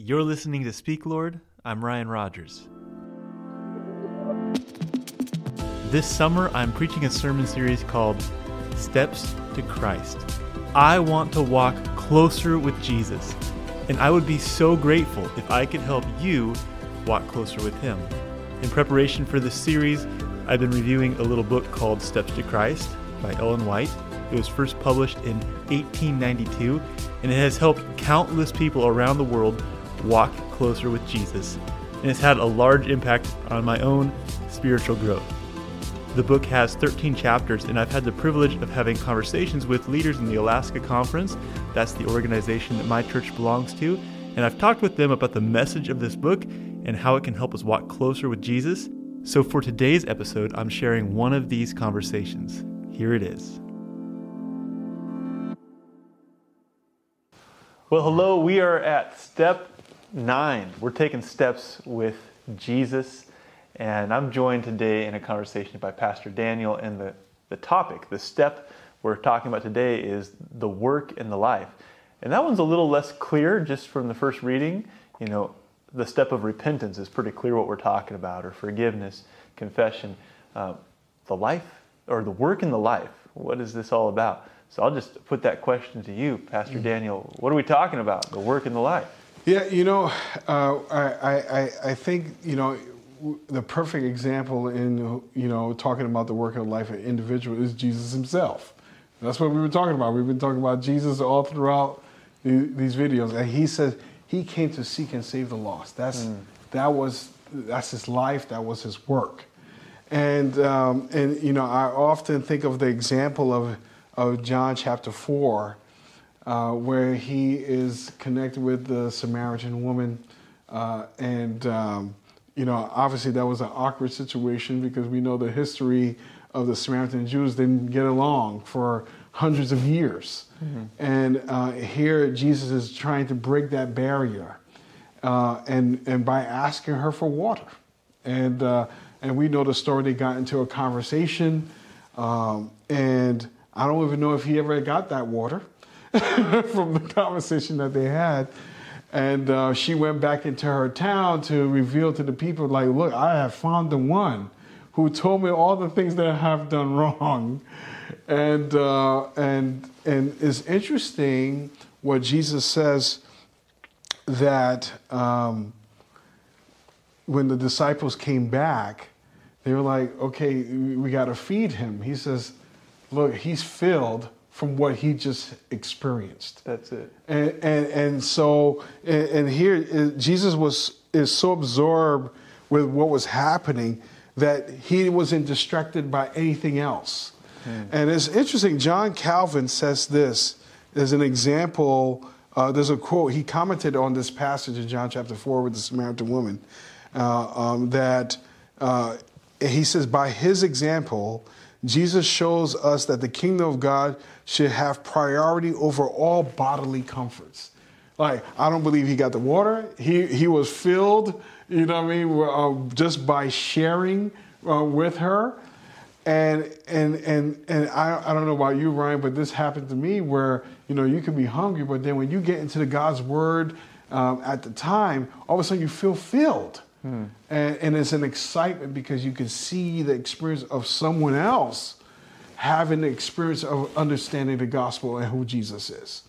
You're listening to Speak Lord. I'm Ryan Rogers. This summer, I'm preaching a sermon series called Steps to Christ. I want to walk closer with Jesus, and I would be so grateful if I could help you walk closer with Him. In preparation for this series, I've been reviewing a little book called Steps to Christ by Ellen White. It was first published in 1892, and it has helped countless people around the world walk closer with Jesus, and it's had a large impact on my own spiritual growth. The book has 13 chapters, and I've had the privilege of having conversations with leaders in the Alaska Conference. That's the organization that my church belongs to. And I've talked with them about the message of this book and how it can help us walk closer with Jesus. So for today's episode, I'm sharing one of these conversations. Here it is. Well, hello. We are at step nine. We're taking steps with Jesus. And I'm joined today in a conversation by Pastor Daniel. And the, the topic, the step we're talking about today is the work and the life. And that one's a little less clear just from the first reading. You know, the step of repentance is pretty clear what we're talking about, or forgiveness, confession. Uh, the life, or the work in the life, what is this all about? So I'll just put that question to you, Pastor mm-hmm. Daniel. What are we talking about? The work in the life. Yeah, you know, uh, I, I, I think, you know, the perfect example in, you know, talking about the work of life of an individual is Jesus himself. That's what we've been talking about. We've been talking about Jesus all throughout these videos. And he says he came to seek and save the lost. That's, mm. that was, that's his life. That was his work. And, um, and, you know, I often think of the example of, of John chapter 4, uh, where he is connected with the Samaritan woman. Uh, and, um, you know, obviously that was an awkward situation because we know the history of the Samaritan Jews didn't get along for hundreds of years. Mm-hmm. And uh, here Jesus is trying to break that barrier uh, and, and by asking her for water. And, uh, and we know the story, they got into a conversation. Um, and I don't even know if he ever got that water. from the conversation that they had. And uh, she went back into her town to reveal to the people, like, look, I have found the one who told me all the things that I have done wrong. And, uh, and, and it's interesting what Jesus says that um, when the disciples came back, they were like, okay, we got to feed him. He says, look, he's filled from what he just experienced. That's it. And and, and so and, and here uh, Jesus was is so absorbed with what was happening that he wasn't distracted by anything else. Hmm. And it's interesting. John Calvin says this as an example. Uh, there's a quote he commented on this passage in John chapter four with the Samaritan woman uh, um, that uh, he says by his example Jesus shows us that the kingdom of God should have priority over all bodily comforts. Like, I don't believe he got the water. He, he was filled, you know what I mean, uh, just by sharing uh, with her. And, and, and, and I, I don't know about you, Ryan, but this happened to me where, you know, you can be hungry, but then when you get into the God's word um, at the time, all of a sudden you feel filled. Hmm. And, and it's an excitement because you can see the experience of someone else having the experience of understanding the gospel and who Jesus is.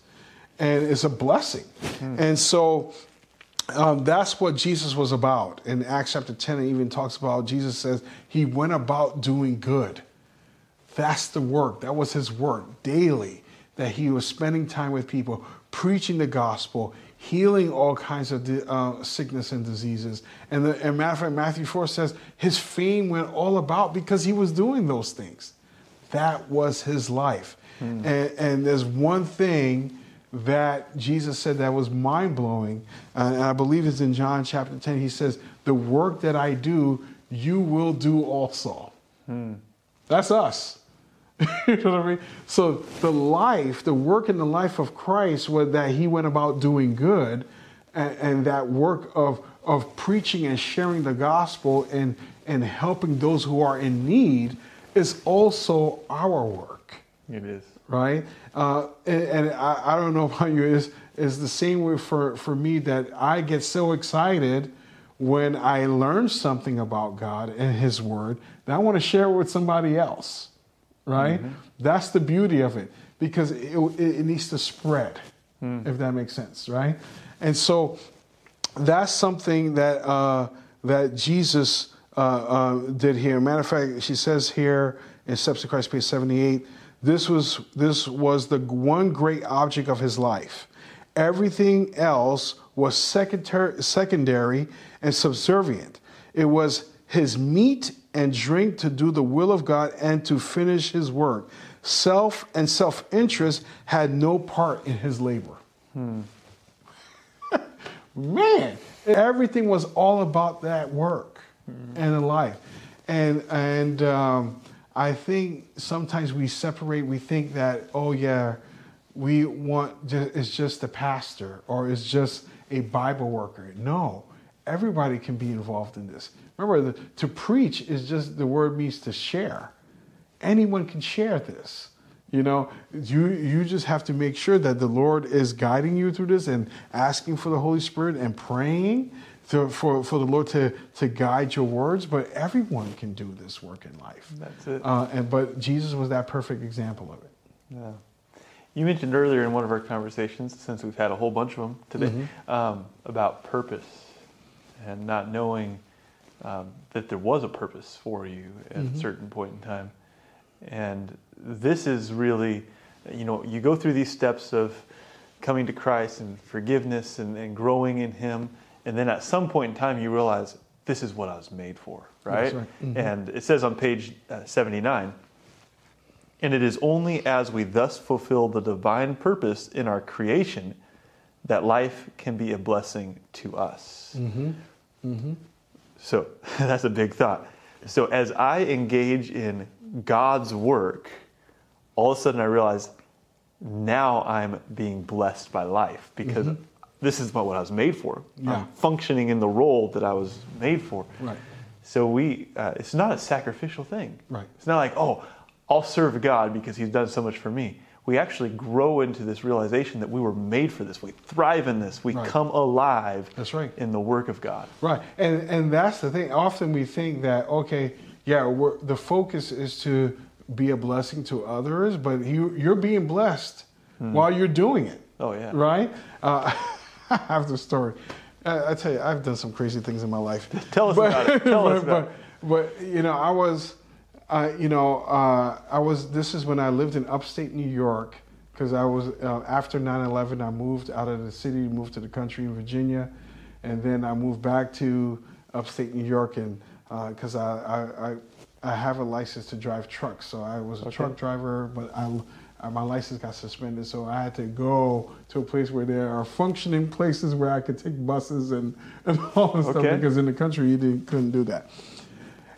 And it's a blessing. Hmm. And so um, that's what Jesus was about. In Acts chapter 10, it even talks about Jesus says he went about doing good. That's the work. That was his work daily, that he was spending time with people, preaching the gospel, healing all kinds of uh, sickness and diseases. And, the, and matter of fact, Matthew 4 says his fame went all about because he was doing those things. That was his life. Mm. And, and, there's one thing that Jesus said that was mind blowing, and I believe it's in John chapter 10. He says, The work that I do, you will do also. Mm. That's us. you know what I mean? So the life, the work in the life of Christ was that he went about doing good, and, and that work of of preaching and sharing the gospel and and helping those who are in need is also our work. It is. Right? Uh, and, and I, I, don't know about you, is is the same way for, for me that I get so excited when I learn something about God and His Word that I want to share it with somebody else, right? Mm-hmm. That's the beauty of it because it, it needs to spread, mm. if that makes sense, right? And so that's something that uh, that Jesus uh, uh, did here. Matter of fact, she says here in Steps to Christ, page seventy-eight. This was this was the one great object of his life. Everything else was secondary, secondary and subservient. It was his meat and drink to do the will of God and to finish his work. Self and self interest had no part in his labor. Hmm. Man, everything was all about that work mm-hmm. and life. And, and um, I think sometimes we separate, we think that, oh, yeah, we want, it's just a pastor or it's just a Bible worker. No, everybody can be involved in this. Remember, the, to preach is just the word means to share. Anyone can share this. You know, you you just have to make sure that the Lord is guiding you through this and asking for the Holy Spirit and praying to, for, for the Lord to, to guide your words. But everyone can do this work in life. That's it. Uh, and but Jesus was that perfect example of it. Yeah. You mentioned earlier in one of our conversations, since we've had a whole bunch of them today, mm-hmm. um, about purpose and not knowing um, that there was a purpose for you at mm-hmm. a certain point in time. And this is really, you know, you go through these steps of coming to Christ and forgiveness and, and growing in Him. And then at some point in time, you realize this is what I was made for, right? right. Mm-hmm. And it says on page uh, 79, and it is only as we thus fulfill the divine purpose in our creation that life can be a blessing to us. Mm-hmm. Mm-hmm. So that's a big thought. So as I engage in God's work, all of a sudden I realize now I'm being blessed by life because mm-hmm. this is what I was made for. Yeah. I'm functioning in the role that I was made for. Right. So we, uh, it's not a sacrificial thing. Right. It's not like, oh, I'll serve God because He's done so much for me. We actually grow into this realization that we were made for this. We thrive in this. We right. come alive. That's right. In the work of God. Right. And and that's the thing. Often we think that okay, yeah, the focus is to be a blessing to others, but you, you're being blessed hmm. while you're doing it. Oh, yeah. Right? Uh, I have the story. I, I, tell you, I've done some crazy things in my life. Tell us but, about it. Tell but, us about but, but, you know, I was, uh, you know, uh, I was, this is when I lived in upstate New York because I was, uh, after 9 11, I moved out of the city, moved to the country in Virginia. And then I moved back to upstate New York and because uh, I, I, I I have a license to drive trucks, so I was a okay. truck driver, but I, uh, my license got suspended, so I had to go to a place where there are functioning places where I could take buses and, and all this okay. stuff because in the country you couldn't do that.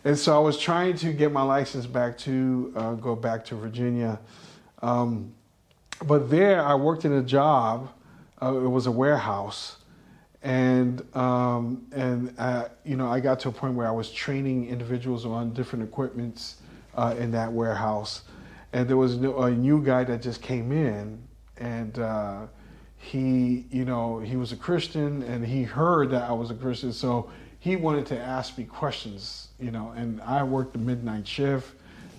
And so I was trying to get my license back to uh, go back to Virginia. Um, but there I worked in a job, uh, it was a warehouse. And um, and uh, you know I got to a point where I was training individuals on different equipments uh, in that warehouse, and there was a new guy that just came in, and uh, he you know he was a Christian and he heard that I was a Christian, so he wanted to ask me questions, you know, and I worked the midnight shift.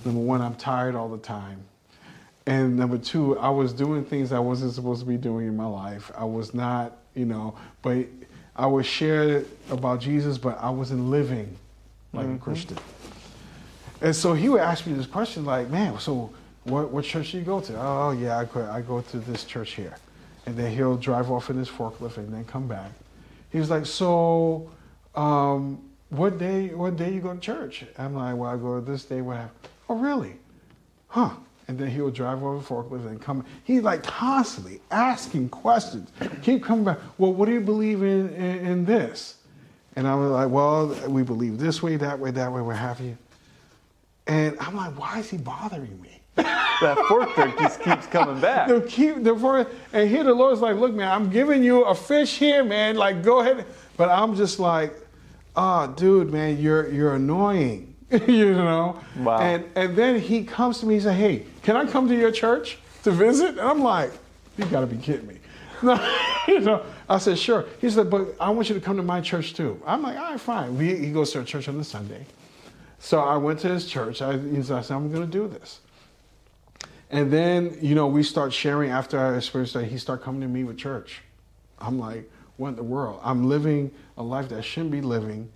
Number one, I'm tired all the time. And number two, I was doing things I wasn't supposed to be doing in my life. I was not you know. But I would share about Jesus, but I wasn't living like mm-hmm. a Christian. And so he would ask me this question, like, "Man, so what, what church do you go to?" Oh, yeah, I go, I go to this church here, and then he'll drive off in his forklift and then come back. He was like, "So, um, what day? What day you go to church?" I'm like, "Well, I go this day. What happened?" Oh, really? Huh? and then he would drive over forklift and come. He's like constantly asking questions. Keep coming back. Well, what do you believe in, in, in this? And I was like, well, we believe this way, that way, that way, what have you. And I'm like, why is he bothering me? that fork truck just keeps coming back. they keep the fork, and here the Lord's like, look, man, I'm giving you a fish here, man. Like, go ahead. But I'm just like, oh, dude, man, you're you're annoying. you know? Wow. And, and then he comes to me and says, hey, can I come to your church to visit? And I'm like, you gotta be kidding me. you know, I said, sure. He said, but I want you to come to my church too. I'm like, all right, fine. We, he goes to a church on the Sunday. So I went to his church. I, I said, I'm going to do this. And then, you know, we start sharing after our experience that he started coming to me with church. I'm like, what in the world? I'm living a life that I shouldn't be living.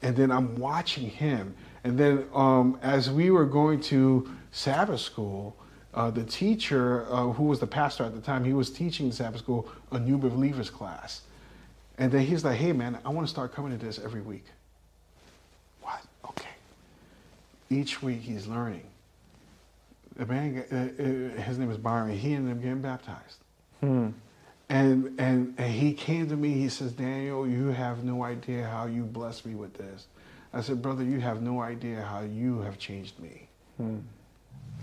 And then I'm watching him. And then um, as we were going to Sabbath school, uh, the teacher, uh, who was the pastor at the time, he was teaching Sabbath school a new believers class. And then he's like, hey man, I want to start coming to this every week. What? Okay. Each week he's learning. The man, uh, uh, his name is Byron, he ended up getting baptized. Hmm. And, and, and he came to me, he says, Daniel, you have no idea how you blessed me with this. I said, brother, you have no idea how you have changed me. Hmm.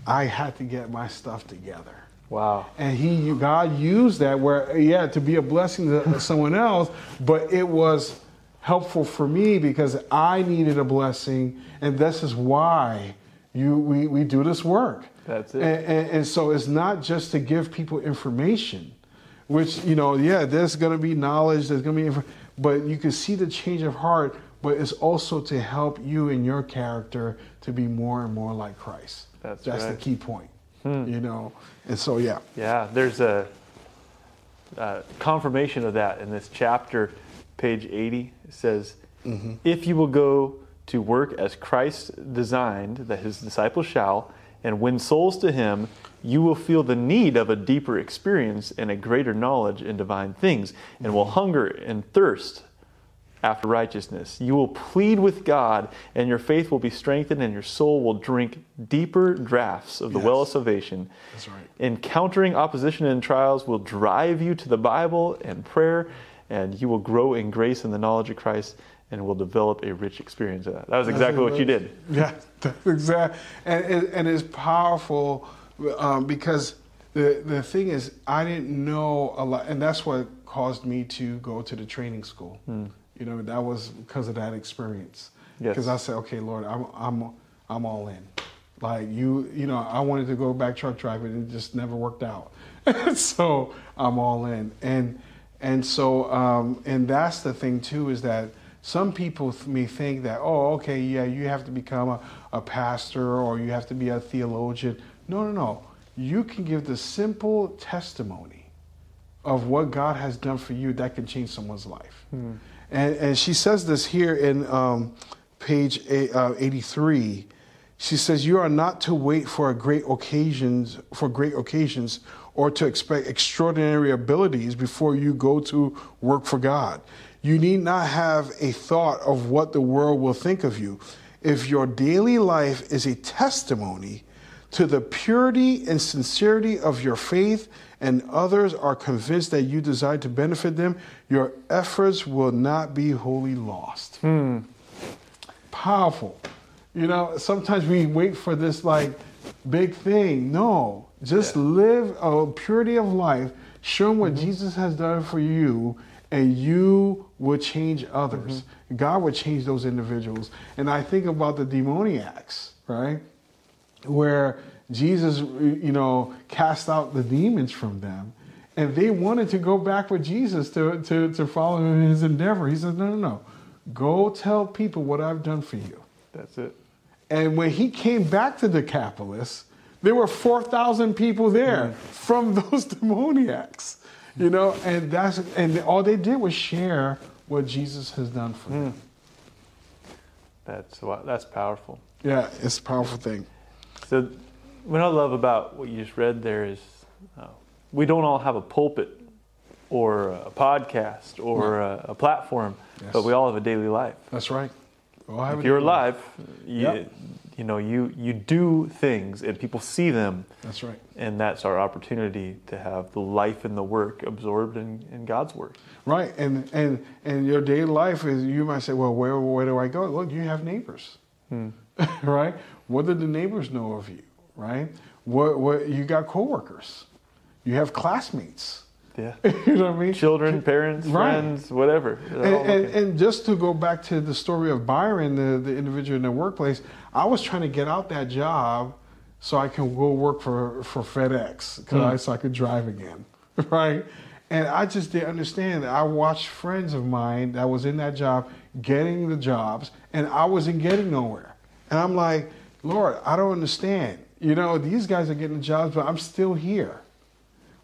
I had to get my stuff together. Wow. And he, God used that where, yeah, to be a blessing to someone else, but it was helpful for me because I needed a blessing, and this is why you we, we do this work. That's it. And, and, and so it's not just to give people information, which you know, yeah, there's going to be knowledge, there's going to be, but you can see the change of heart. But it's also to help you in your character to be more and more like Christ. That's That's the key point. Hmm. You know, and so yeah. Yeah, there's a, a confirmation of that in this chapter, page 80. It says, If you will go to work as Christ designed, that his disciples shall, and win souls to him, you will feel the need of a deeper experience and a greater knowledge in divine things, and will hunger and thirst after righteousness. You will plead with God, and your faith will be strengthened, and your soul will drink deeper draughts of the well of salvation. That's right. Encountering opposition and trials will drive you to the Bible and prayer, and you will grow in grace and the knowledge of Christ and will develop a rich experience of that. That was exactly what you did. Yeah, that's exactly. And, and it's powerful um, because the, the thing is, I didn't know a lot, and that's what caused me to go to the training school. You know, that was because of that experience. Yes. Because I said, okay, Lord, I'm, I'm, I'm all in. Like you, you know, I wanted to go back truck driving and it just never worked out. so I'm all in. And, and so, um, and that's the thing too, is that some people may think that, oh, okay, yeah, you have to become a, a pastor or you have to be a theologian. No, no, no. You can give the simple testimony of what God has done for you that can change someone's life. And, and she says this here in um, page eight, uh, 83. She says, "You are not to wait for a great occasions for great occasions or to expect extraordinary abilities before you go to work for God. You need not have a thought of what the world will think of you. If your daily life is a testimony to the purity and sincerity of your faith, and others are convinced that you desire to benefit them, your efforts will not be wholly lost. Hmm. Powerful. You know, sometimes we wait for this like big thing. No, just Yeah. live a purity of life, show them what mm-hmm. Jesus has done for you, and you will change others. Mm-hmm. God will change those individuals. And I think about the demoniacs, right? where Jesus, you know, cast out the demons from them. And they wanted to go back with Jesus to, to, to follow in his endeavor. He said, no, no, no. Go tell people what I've done for you. That's it. And when he came back to Decapolis, there were 4,000 people there mm. from those demoniacs. You know, and that's and all they did was share what Jesus has done for them. That's wa- that's powerful. Yeah, it's a powerful thing. So, what I love about what you just read there is uh, we don't all have a pulpit or a podcast or a, a platform, Yes. but we all have a daily life. That's right. Well, I If you're alive, you, Yep. You know you you do things and people see them, That's right. and that's our opportunity to have the life and the work absorbed in, in God's work. Right, and and and your daily life is you might say, well, where where do I go? Look, you have neighbors, hmm. right? What do the neighbors know of you, right? What what you got coworkers, you have classmates. Yeah, you know what I mean? children, parents, Right. friends, whatever. And, and, and just to go back to the story of Byron, the, the individual in the workplace, I was trying to get out that job so I can go work for, for FedEx 'cause hmm. I, so I could drive again, right? And I just didn't understand. I watched friends of mine that was in that job getting the jobs, and I wasn't getting nowhere. And I'm like, Lord, I don't understand. You know, these guys are getting the jobs, but I'm still here.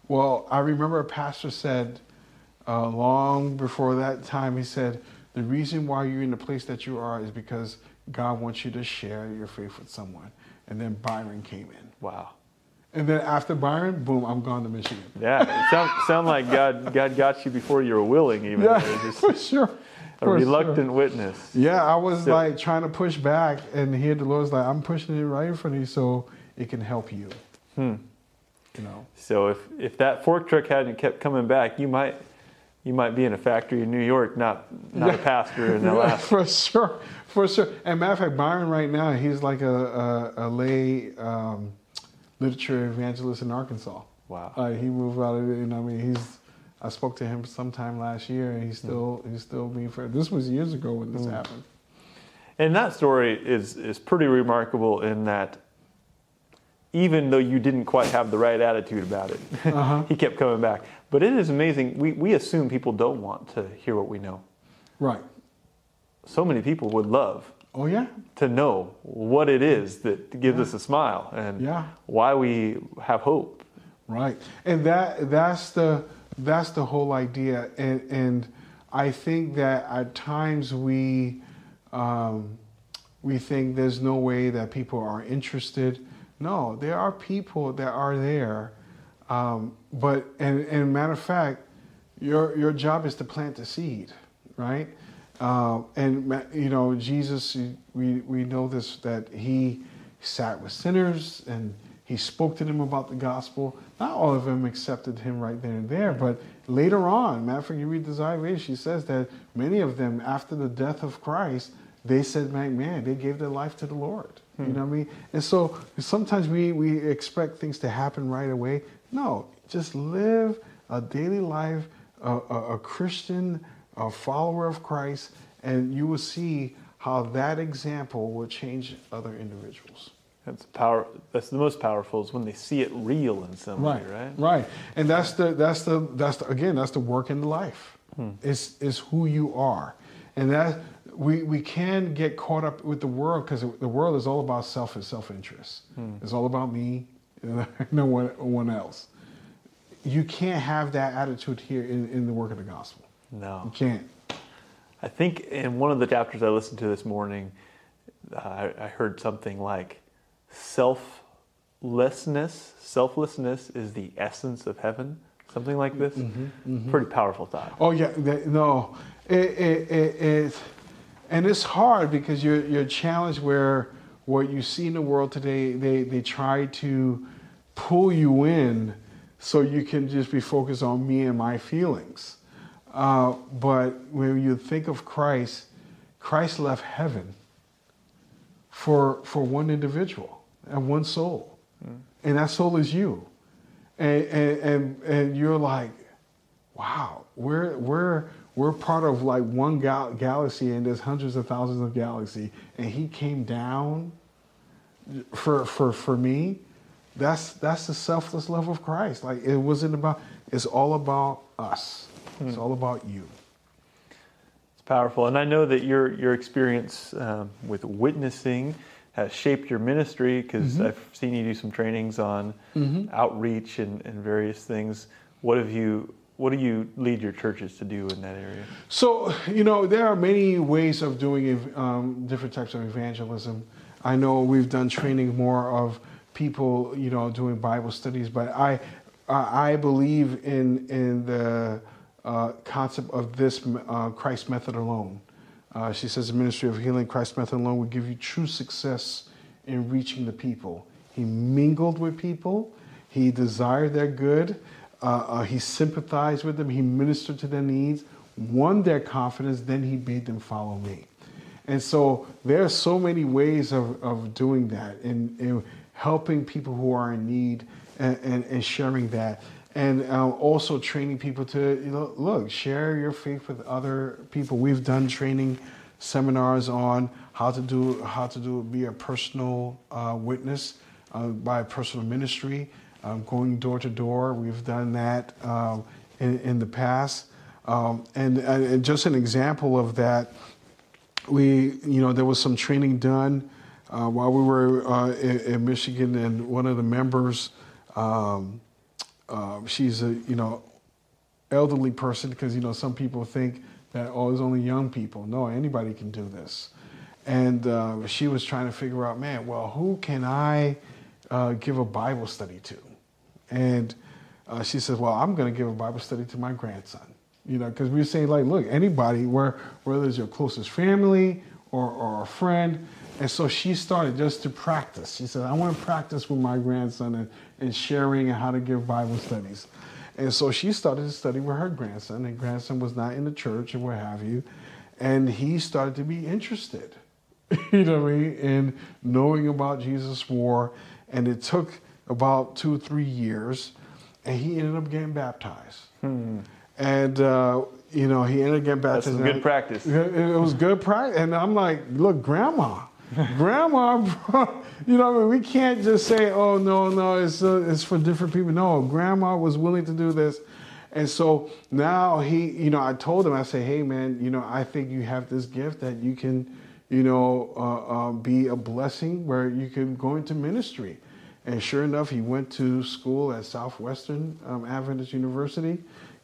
Well, I remember a pastor said uh, long before that time, he said, the reason why you're in the place that you are is because God wants you to share your faith with someone. And then Byron came in. Wow. And then after Byron, boom, I'm gone to Michigan. Yeah, it sound, sound like God God got you before you were willing, even. Yeah, Just for sure. a For reluctant sure. witness. Yeah, I was So- like trying to push back, and here the Lord's like, I'm pushing it right in front of you so it can help you. Hmm. You know? So if if that fork truck hadn't kept coming back, you might you might be in a factory in New York, not not a pastor in Yeah, Alaska. for sure, for sure. And matter of fact, Byron right now, he's like a, a, a lay um, literature evangelist in Arkansas. Wow. Uh, he moved out of it, and I mean, he's. I spoke to him sometime last year, and Hmm. he's still he's still being fair. This was years ago when this happened. And that story is is pretty remarkable in that even though you didn't quite have the right attitude about it, Uh-huh. he kept coming back. But it is amazing. We we assume people don't want to hear what we know. Right. So many people would love Oh yeah. to know what it is that gives us a smile and Yeah. why we have hope. Right, and that that's the that's the whole idea, and and I think that at times we um, we think there's no way that people are interested. No, there are people that are there, um, but and and matter of fact, your your job is to plant the seed, right? Uh, and you know Jesus, we we know this that he sat with sinners and he spoke to them about the gospel. Not all of them accepted him right then and there, but later on, matter of fact, you read the Zayveh, she says that many of them, after the death of Christ, they said, man, man, they gave their life to the Lord. You hmm. know what I mean? And so sometimes we, we expect things to happen right away. No, just live a daily life, a, a, a Christian, a follower of Christ, and you will see how that example will change other individuals. That's power. That's the most powerful is when they see it real in somebody, right? Right. And that's the that's the that's the, again that's the work in the life. Hmm. It's it's who you are, and that we we can get caught up with the world because the world is all about self and self interest. Hmm. It's all about me and no one one else. You can't have that attitude here in, in the work of the gospel. No. You can't. I think in one of the chapters I listened to this morning, uh, I, I heard something like selflessness, selflessness is the essence of heaven. Something like this. Mm-hmm, mm-hmm. Pretty powerful thought. Oh yeah, no, it, it, it, it, and it's hard because you're you're challenged where what you see in the world today, they they try to pull you in so you can just be focused on me and my feelings. Uh, but when you think of Christ, Christ left heaven for for one individual and one soul, and that soul is you, and and and, and you're like, wow, we're we're we're part of like one gal- galaxy, and there's hundreds of thousands of galaxy, and He came down for for for me. That's that's the selfless love of Christ. Like it wasn't about. It's all about us. Hmm. It's all about you. It's powerful, and I know that your your experience um, with witnessing has shaped your ministry because mm-hmm. I've seen you do some trainings on mm-hmm. outreach and, and various things. What have you? What do you lead your churches to do in that area? So, you know, there are many ways of doing um, different types of evangelism. I know we've done training more of people, you know, doing Bible studies, but I, I believe in in the uh, concept of this uh, Christ method alone. Uh, she says the ministry of healing, Christ method alone, will give you true success in reaching the people. He mingled with people. He desired their good. Uh, uh, he sympathized with them. He ministered to their needs, won their confidence. Then he bade them follow me. And so there are so many ways of, of doing that and, and helping people who are in need and, and, and sharing that. And um, also training people to you know, look, share your faith with other people. We've done training seminars on how to do how to do be a personal uh, witness uh, by personal ministry, um, going door to door. We've done that um, in, in the past. Um, and, and just an example of that, we, you know, there was some training done uh, while we were uh, in, in, Michigan, and one of the members, um, uh, she's a, you know, elderly person because, you know, some people think that, oh, it's only young people. No, anybody can do this. And uh, she was trying to figure out, man, well, who can I uh, give a Bible study to? And uh, she said, well, I'm going to give a Bible study to my grandson. You know, because we were saying, like, look, anybody, where, whether it's your closest family or, or a friend. And so she started just to practice. She said, I want to practice with my grandson and, and sharing and how to give Bible studies. And so she started to study with her grandson, and grandson was not in the church and what have you. And he started to be interested, you know what I mean, in knowing about Jesus more. And it took about two or three years, and he ended up getting baptized. Hmm. And, uh, you know, he ended up getting baptized. That's good practice. It, it was good practice. And I'm like, look, grandma, grandma, you know, I mean, we can't just say, oh, no, no, it's, uh, it's for different people. No, grandma was willing to do this. And so now he, you know, I told him, I say, hey, man, you know, I think you have this gift that you can, you know, uh, uh, be a blessing where you can go into ministry. And sure enough, he went to school at Southwestern um, Adventist University,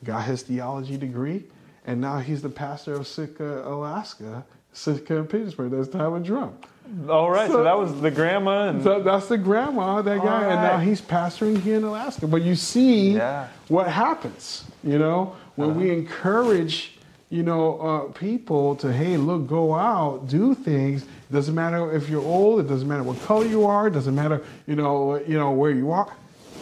got his theology degree, and now he's the pastor of Sitka, Alaska, Sitka and Petersburg. That's Tyler Drum. All right, so, so, that was the grandma, and so that's the grandma, that guy, right. and now he's pastoring here in Alaska. But you see yeah. what happens, you know, when uh-huh. we encourage, you know, uh, people to hey, look, go out, do things. It doesn't matter if you're old. It doesn't matter what color you are. It doesn't matter, you know, you know where you are.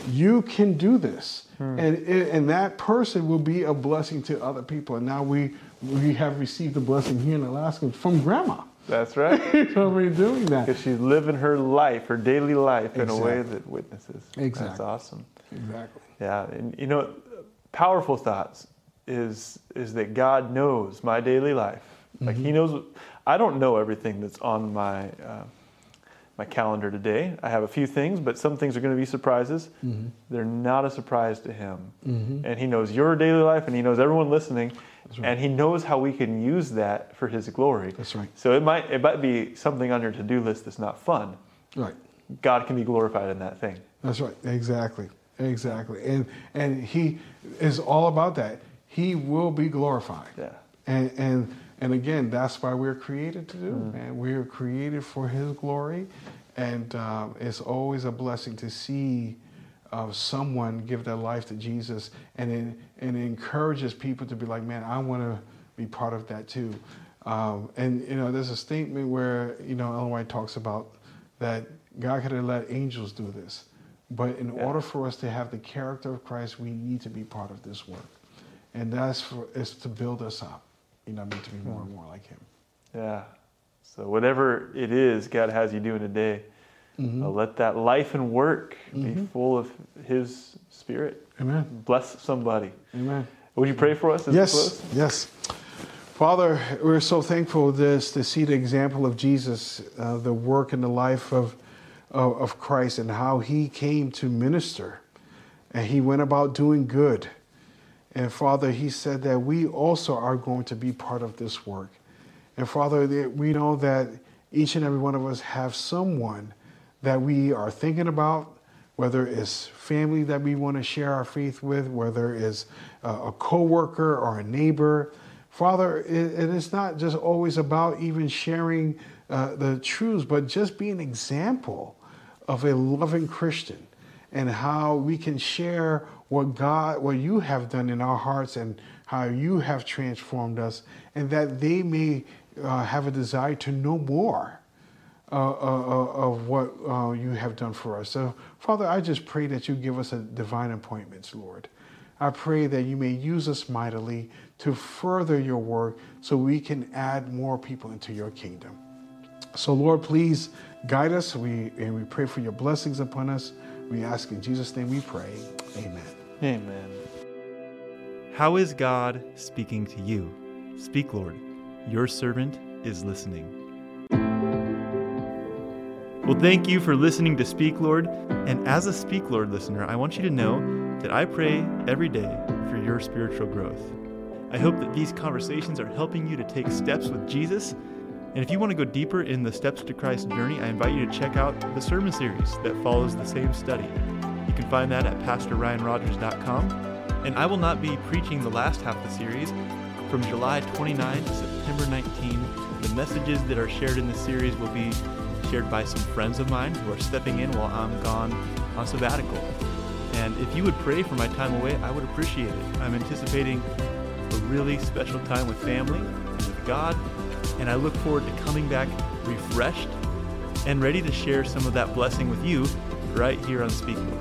You can do this, hmm. and and that person will be a blessing to other people. And now we we have received the blessing here in Alaska from grandma. That's right. so we're doing that. Because she's living her life, her daily life, exactly. in a way that witnesses. Exactly. That's awesome. Exactly. Yeah, and you know, powerful thoughts is is that God knows my daily life. Like mm-hmm. He knows. I don't know everything that's on my uh, my calendar today. I have a few things, but some things are going to be surprises. Mm-hmm. They're not a surprise to Him, mm-hmm. and He knows your daily life, and He knows everyone listening. Right. And he knows how we can use that for his glory. That's right. So it might it might be something on your to-do list that's not fun. Right. God can be glorified in that thing. That's right. Exactly. Exactly. And and he is all about that. He will be glorified. Yeah. And and and again, that's why we're created to do. Mm. And we're created for His glory, and um, it's always a blessing to see of someone give their life to Jesus, and it, and it encourages people to be like, man, I want to be part of that too. Um, and you know, there's a statement where you know Ellen White talks about that God could have let angels do this, but in yeah. order for us to have the character of Christ, we need to be part of this work, and that's for is to build us up. You know, I mean, to be more and more like Him. Yeah. So whatever it is God has you doing today, Mm-hmm. Uh, let that life and work mm-hmm. be full of His Spirit. Amen. Bless somebody. Amen. Would you pray for us? yes. Yes. Father, we're so thankful this to see the example of Jesus, uh, the work and the life of, of, of Christ, and how He came to minister, and He went about doing good. And Father, He said that we also are going to be part of this work. And Father, we know that each and every one of us have someone that we are thinking about, whether it's family that we want to share our faith with, whether it's a coworker or a neighbor. Father, it, is not just always about even sharing uh, the truths, but just be an example of a loving Christian and how we can share what God, what you have done in our hearts and how you have transformed us, and that they may uh, have a desire to know more uh, uh, uh, of what uh, you have done for us. So, Father, I just pray that you give us a divine appointments, Lord. I pray that you may use us mightily to further your work so we can add more people into your kingdom. So, Lord, please guide us. We, and we pray for your blessings upon us. We ask in Jesus' name we pray. Amen. Amen. How is God speaking to you? Speak, Lord. Your servant is listening. Well, thank you for listening to Speak Lord. And as a Speak Lord listener, I want you to know that I pray every day for your spiritual growth. I hope that these conversations are helping you to take steps with Jesus. And if you want to go deeper in the Steps to Christ journey, I invite you to check out the sermon series that follows the same study. Can find that at PastorRyanRogers.com. And I will not be preaching the last half of the series. From July 29 to September 19, the messages that are shared in the series will be shared by some friends of mine who are stepping in while I'm gone on sabbatical. And if you would pray for my time away, I would appreciate it. I'm anticipating a really special time with family and with God, and I look forward to coming back refreshed and ready to share some of that blessing with you right here on Speak Lord.